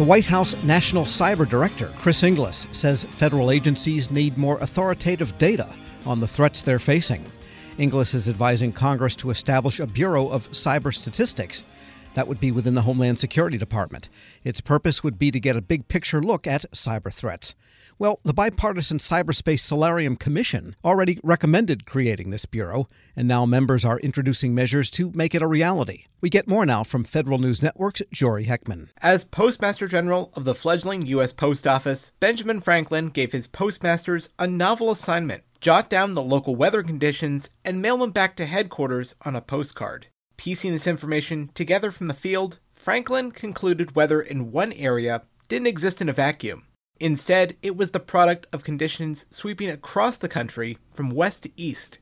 The White House National Cyber Director, Chris Inglis, says federal agencies need more authoritative data on the threats they're facing. Inglis is advising Congress to establish a Bureau of Cyber Statistics. That would be within the Homeland Security Department. Its purpose would be to get a big picture look at cyber threats. Well, the bipartisan Cyberspace Solarium Commission already recommended creating this bureau, and now members are introducing measures to make it a reality. We get more now from Federal News Network's Jory Heckman. As Postmaster General of the fledgling U.S. Post Office, Benjamin Franklin gave his postmasters a novel assignment jot down the local weather conditions and mail them back to headquarters on a postcard. Piecing this information together from the field, Franklin concluded weather in one area didn't exist in a vacuum. Instead, it was the product of conditions sweeping across the country from west to east.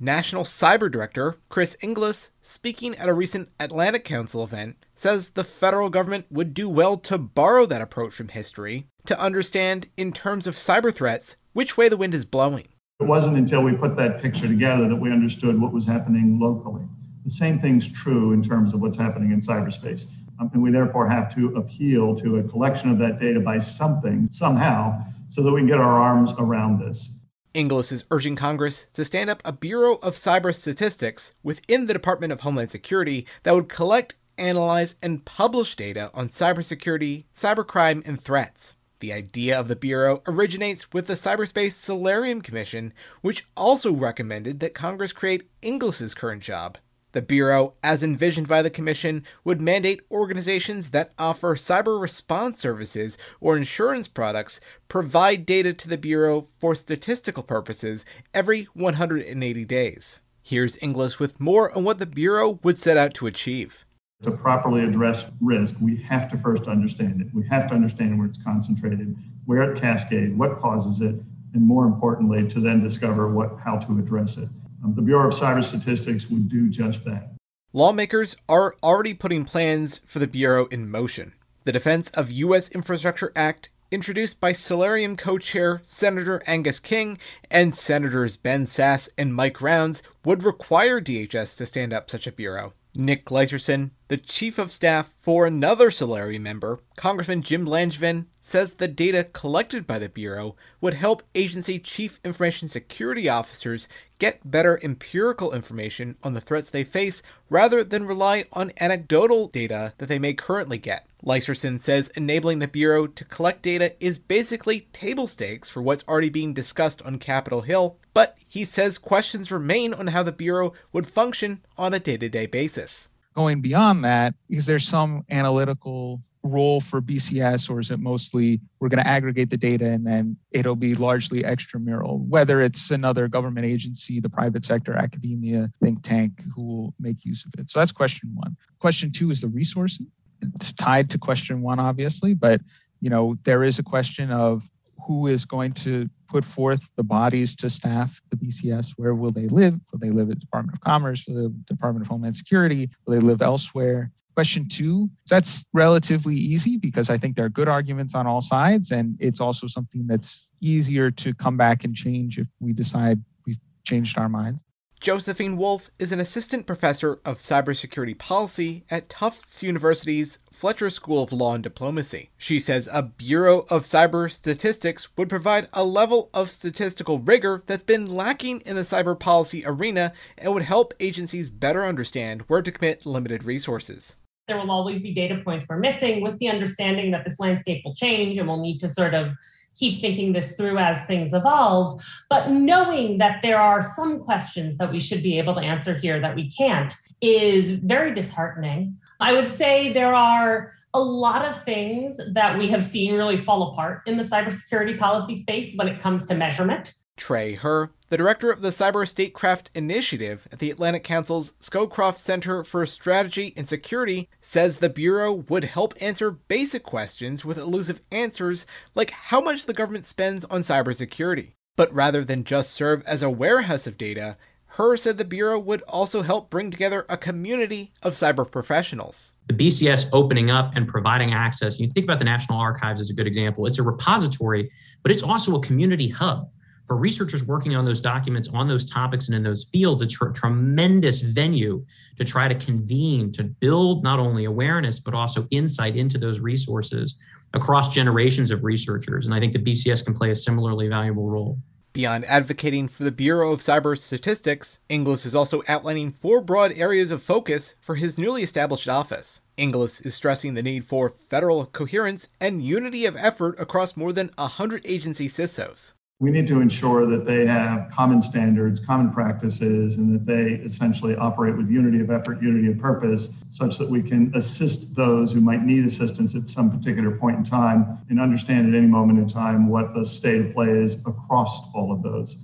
National Cyber Director Chris Inglis, speaking at a recent Atlantic Council event, says the federal government would do well to borrow that approach from history to understand, in terms of cyber threats, which way the wind is blowing. It wasn't until we put that picture together that we understood what was happening locally. The same thing's true in terms of what's happening in cyberspace. Um, and we therefore have to appeal to a collection of that data by something, somehow, so that we can get our arms around this. Inglis is urging Congress to stand up a Bureau of Cyber Statistics within the Department of Homeland Security that would collect, analyze, and publish data on cybersecurity, cybercrime, and threats. The idea of the Bureau originates with the Cyberspace Solarium Commission, which also recommended that Congress create Inglis's current job, the Bureau, as envisioned by the Commission, would mandate organizations that offer cyber response services or insurance products provide data to the Bureau for statistical purposes every 180 days. Here's Inglis with more on what the Bureau would set out to achieve. To properly address risk, we have to first understand it. We have to understand where it's concentrated, where it cascades, what causes it, and more importantly, to then discover what, how to address it. Um, the Bureau of Cyber Statistics would do just that. Lawmakers are already putting plans for the Bureau in motion. The Defense of U.S. Infrastructure Act, introduced by Solarium co chair Senator Angus King and Senators Ben Sasse and Mike Rounds, would require DHS to stand up such a bureau. Nick Gleiserson, the chief of staff for another Solarium member, Congressman Jim Langevin, says the data collected by the Bureau would help agency chief information security officers get better empirical information on the threats they face rather than rely on anecdotal data that they may currently get. Gleiserson says enabling the Bureau to collect data is basically table stakes for what's already being discussed on Capitol Hill, but he says questions remain on how the Bureau would function on a day to day basis. Going beyond that, is there some analytical role for BCS, or is it mostly we're going to aggregate the data and then it'll be largely extramural? Whether it's another government agency, the private sector, academia, think tank who will make use of it. So that's question one. Question two is the resourcing. It's tied to question one, obviously, but you know there is a question of who is going to put forth the bodies to staff the BCS? Where will they live? Will they live at the Department of Commerce? Will they live at Department of Homeland Security? Will they live elsewhere? Question two, that's relatively easy because I think there are good arguments on all sides. And it's also something that's easier to come back and change if we decide we've changed our minds. Josephine Wolff is an assistant professor of cybersecurity policy at Tufts University's Fletcher School of Law and Diplomacy. She says a Bureau of Cyber Statistics would provide a level of statistical rigor that's been lacking in the cyber policy arena and would help agencies better understand where to commit limited resources there will always be data points we're missing with the understanding that this landscape will change and we'll need to sort of keep thinking this through as things evolve. But knowing that there are some questions that we should be able to answer here that we can't is very disheartening. I would say there are a lot of things that we have seen really fall apart in the cybersecurity policy space when it comes to measurement. Trey Herr, the director of the Cyber Statecraft Initiative at the Atlantic Council's Scowcroft Center for Strategy and Security, says the Bureau would help answer basic questions with elusive answers like how much the government spends on cybersecurity. But rather than just serve as a warehouse of data, Herr said the Bureau would also help bring together a community of cyber professionals. The BCS opening up and providing access, you think about the National Archives as a good example. It's a repository, but it's also a community hub for researchers working on those documents on those topics and in those fields, it's a tremendous venue to try to convene, to build not only awareness, but also insight into those resources across generations of researchers. And I think the BCS can play a similarly valuable role. Beyond advocating for the Bureau of Cyber Statistics, Inglis is also outlining four broad areas of focus for his newly established office. Inglis is stressing the need for federal coherence and unity of effort across more than 100 agency CISOs we need to ensure that they have common standards, common practices, and that they essentially operate with unity of effort, unity of purpose, such that we can assist those who might need assistance at some particular point in time and understand at any moment in time what the state of play is across all of those.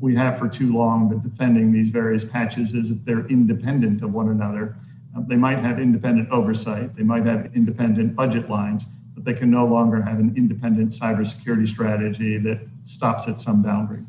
We have for too long been defending these various patches as if they're independent of one another. Um, they might have independent oversight, they might have independent budget lines, but they can no longer have an independent cybersecurity strategy that stops at some boundary.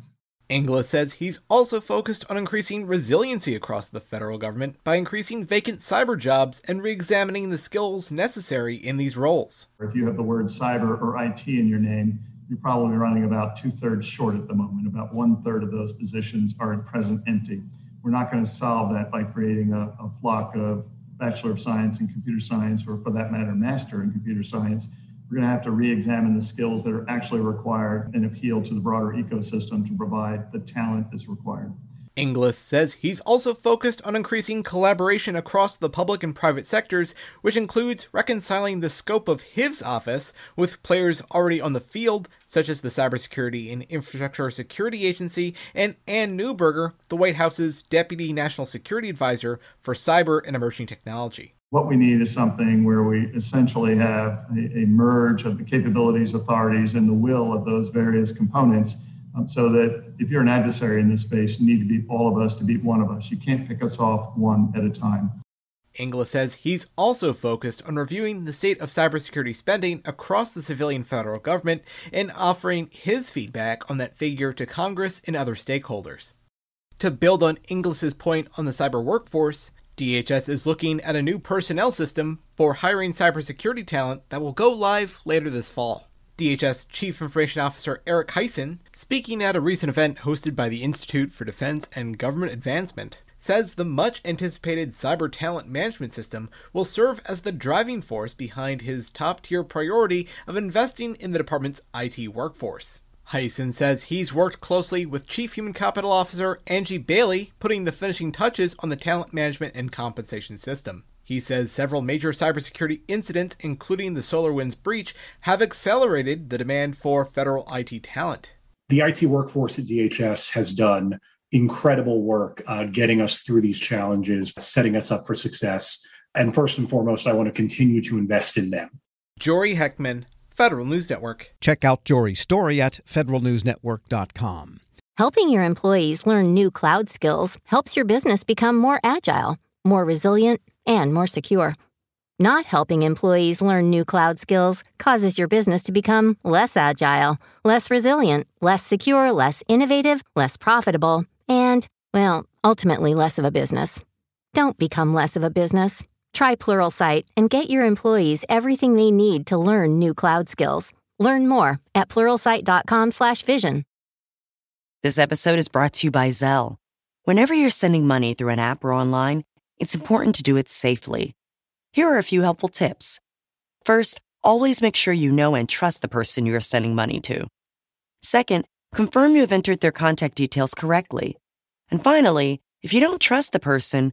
Inglis says he's also focused on increasing resiliency across the federal government by increasing vacant cyber jobs and re examining the skills necessary in these roles. If you have the word cyber or IT in your name, you're probably running about two thirds short at the moment. About one third of those positions are at present empty. We're not going to solve that by creating a, a flock of Bachelor of Science in Computer Science, or for that matter, Master in Computer Science we're going to have to re-examine the skills that are actually required and appeal to the broader ecosystem to provide the talent that's required. Inglis says he's also focused on increasing collaboration across the public and private sectors, which includes reconciling the scope of his office with players already on the field, such as the Cybersecurity and Infrastructure Security Agency, and Anne Neuberger, the White House's Deputy National Security Advisor for Cyber and Emerging Technology. What we need is something where we essentially have a, a merge of the capabilities, authorities, and the will of those various components um, so that if you're an adversary in this space, you need to beat all of us to beat one of us. You can't pick us off one at a time. Inglis says he's also focused on reviewing the state of cybersecurity spending across the civilian federal government and offering his feedback on that figure to Congress and other stakeholders. To build on Inglis's point on the cyber workforce, DHS is looking at a new personnel system for hiring cybersecurity talent that will go live later this fall. DHS Chief Information Officer Eric Hysen, speaking at a recent event hosted by the Institute for Defense and Government Advancement, says the much anticipated cyber talent management system will serve as the driving force behind his top tier priority of investing in the department's IT workforce. Hysen says he's worked closely with Chief Human Capital Officer Angie Bailey, putting the finishing touches on the talent management and compensation system. He says several major cybersecurity incidents, including the SolarWinds breach, have accelerated the demand for federal IT talent. The IT workforce at DHS has done incredible work uh, getting us through these challenges, setting us up for success. And first and foremost, I want to continue to invest in them. Jory Heckman, Federal News Network. Check out Jory's story at federalnewsnetwork.com. Helping your employees learn new cloud skills helps your business become more agile, more resilient, and more secure. Not helping employees learn new cloud skills causes your business to become less agile, less resilient, less secure, less innovative, less profitable, and, well, ultimately less of a business. Don't become less of a business. Try Pluralsight and get your employees everything they need to learn new cloud skills. Learn more at pluralsight.com/vision. This episode is brought to you by Zelle. Whenever you're sending money through an app or online, it's important to do it safely. Here are a few helpful tips. First, always make sure you know and trust the person you are sending money to. Second, confirm you have entered their contact details correctly. And finally, if you don't trust the person,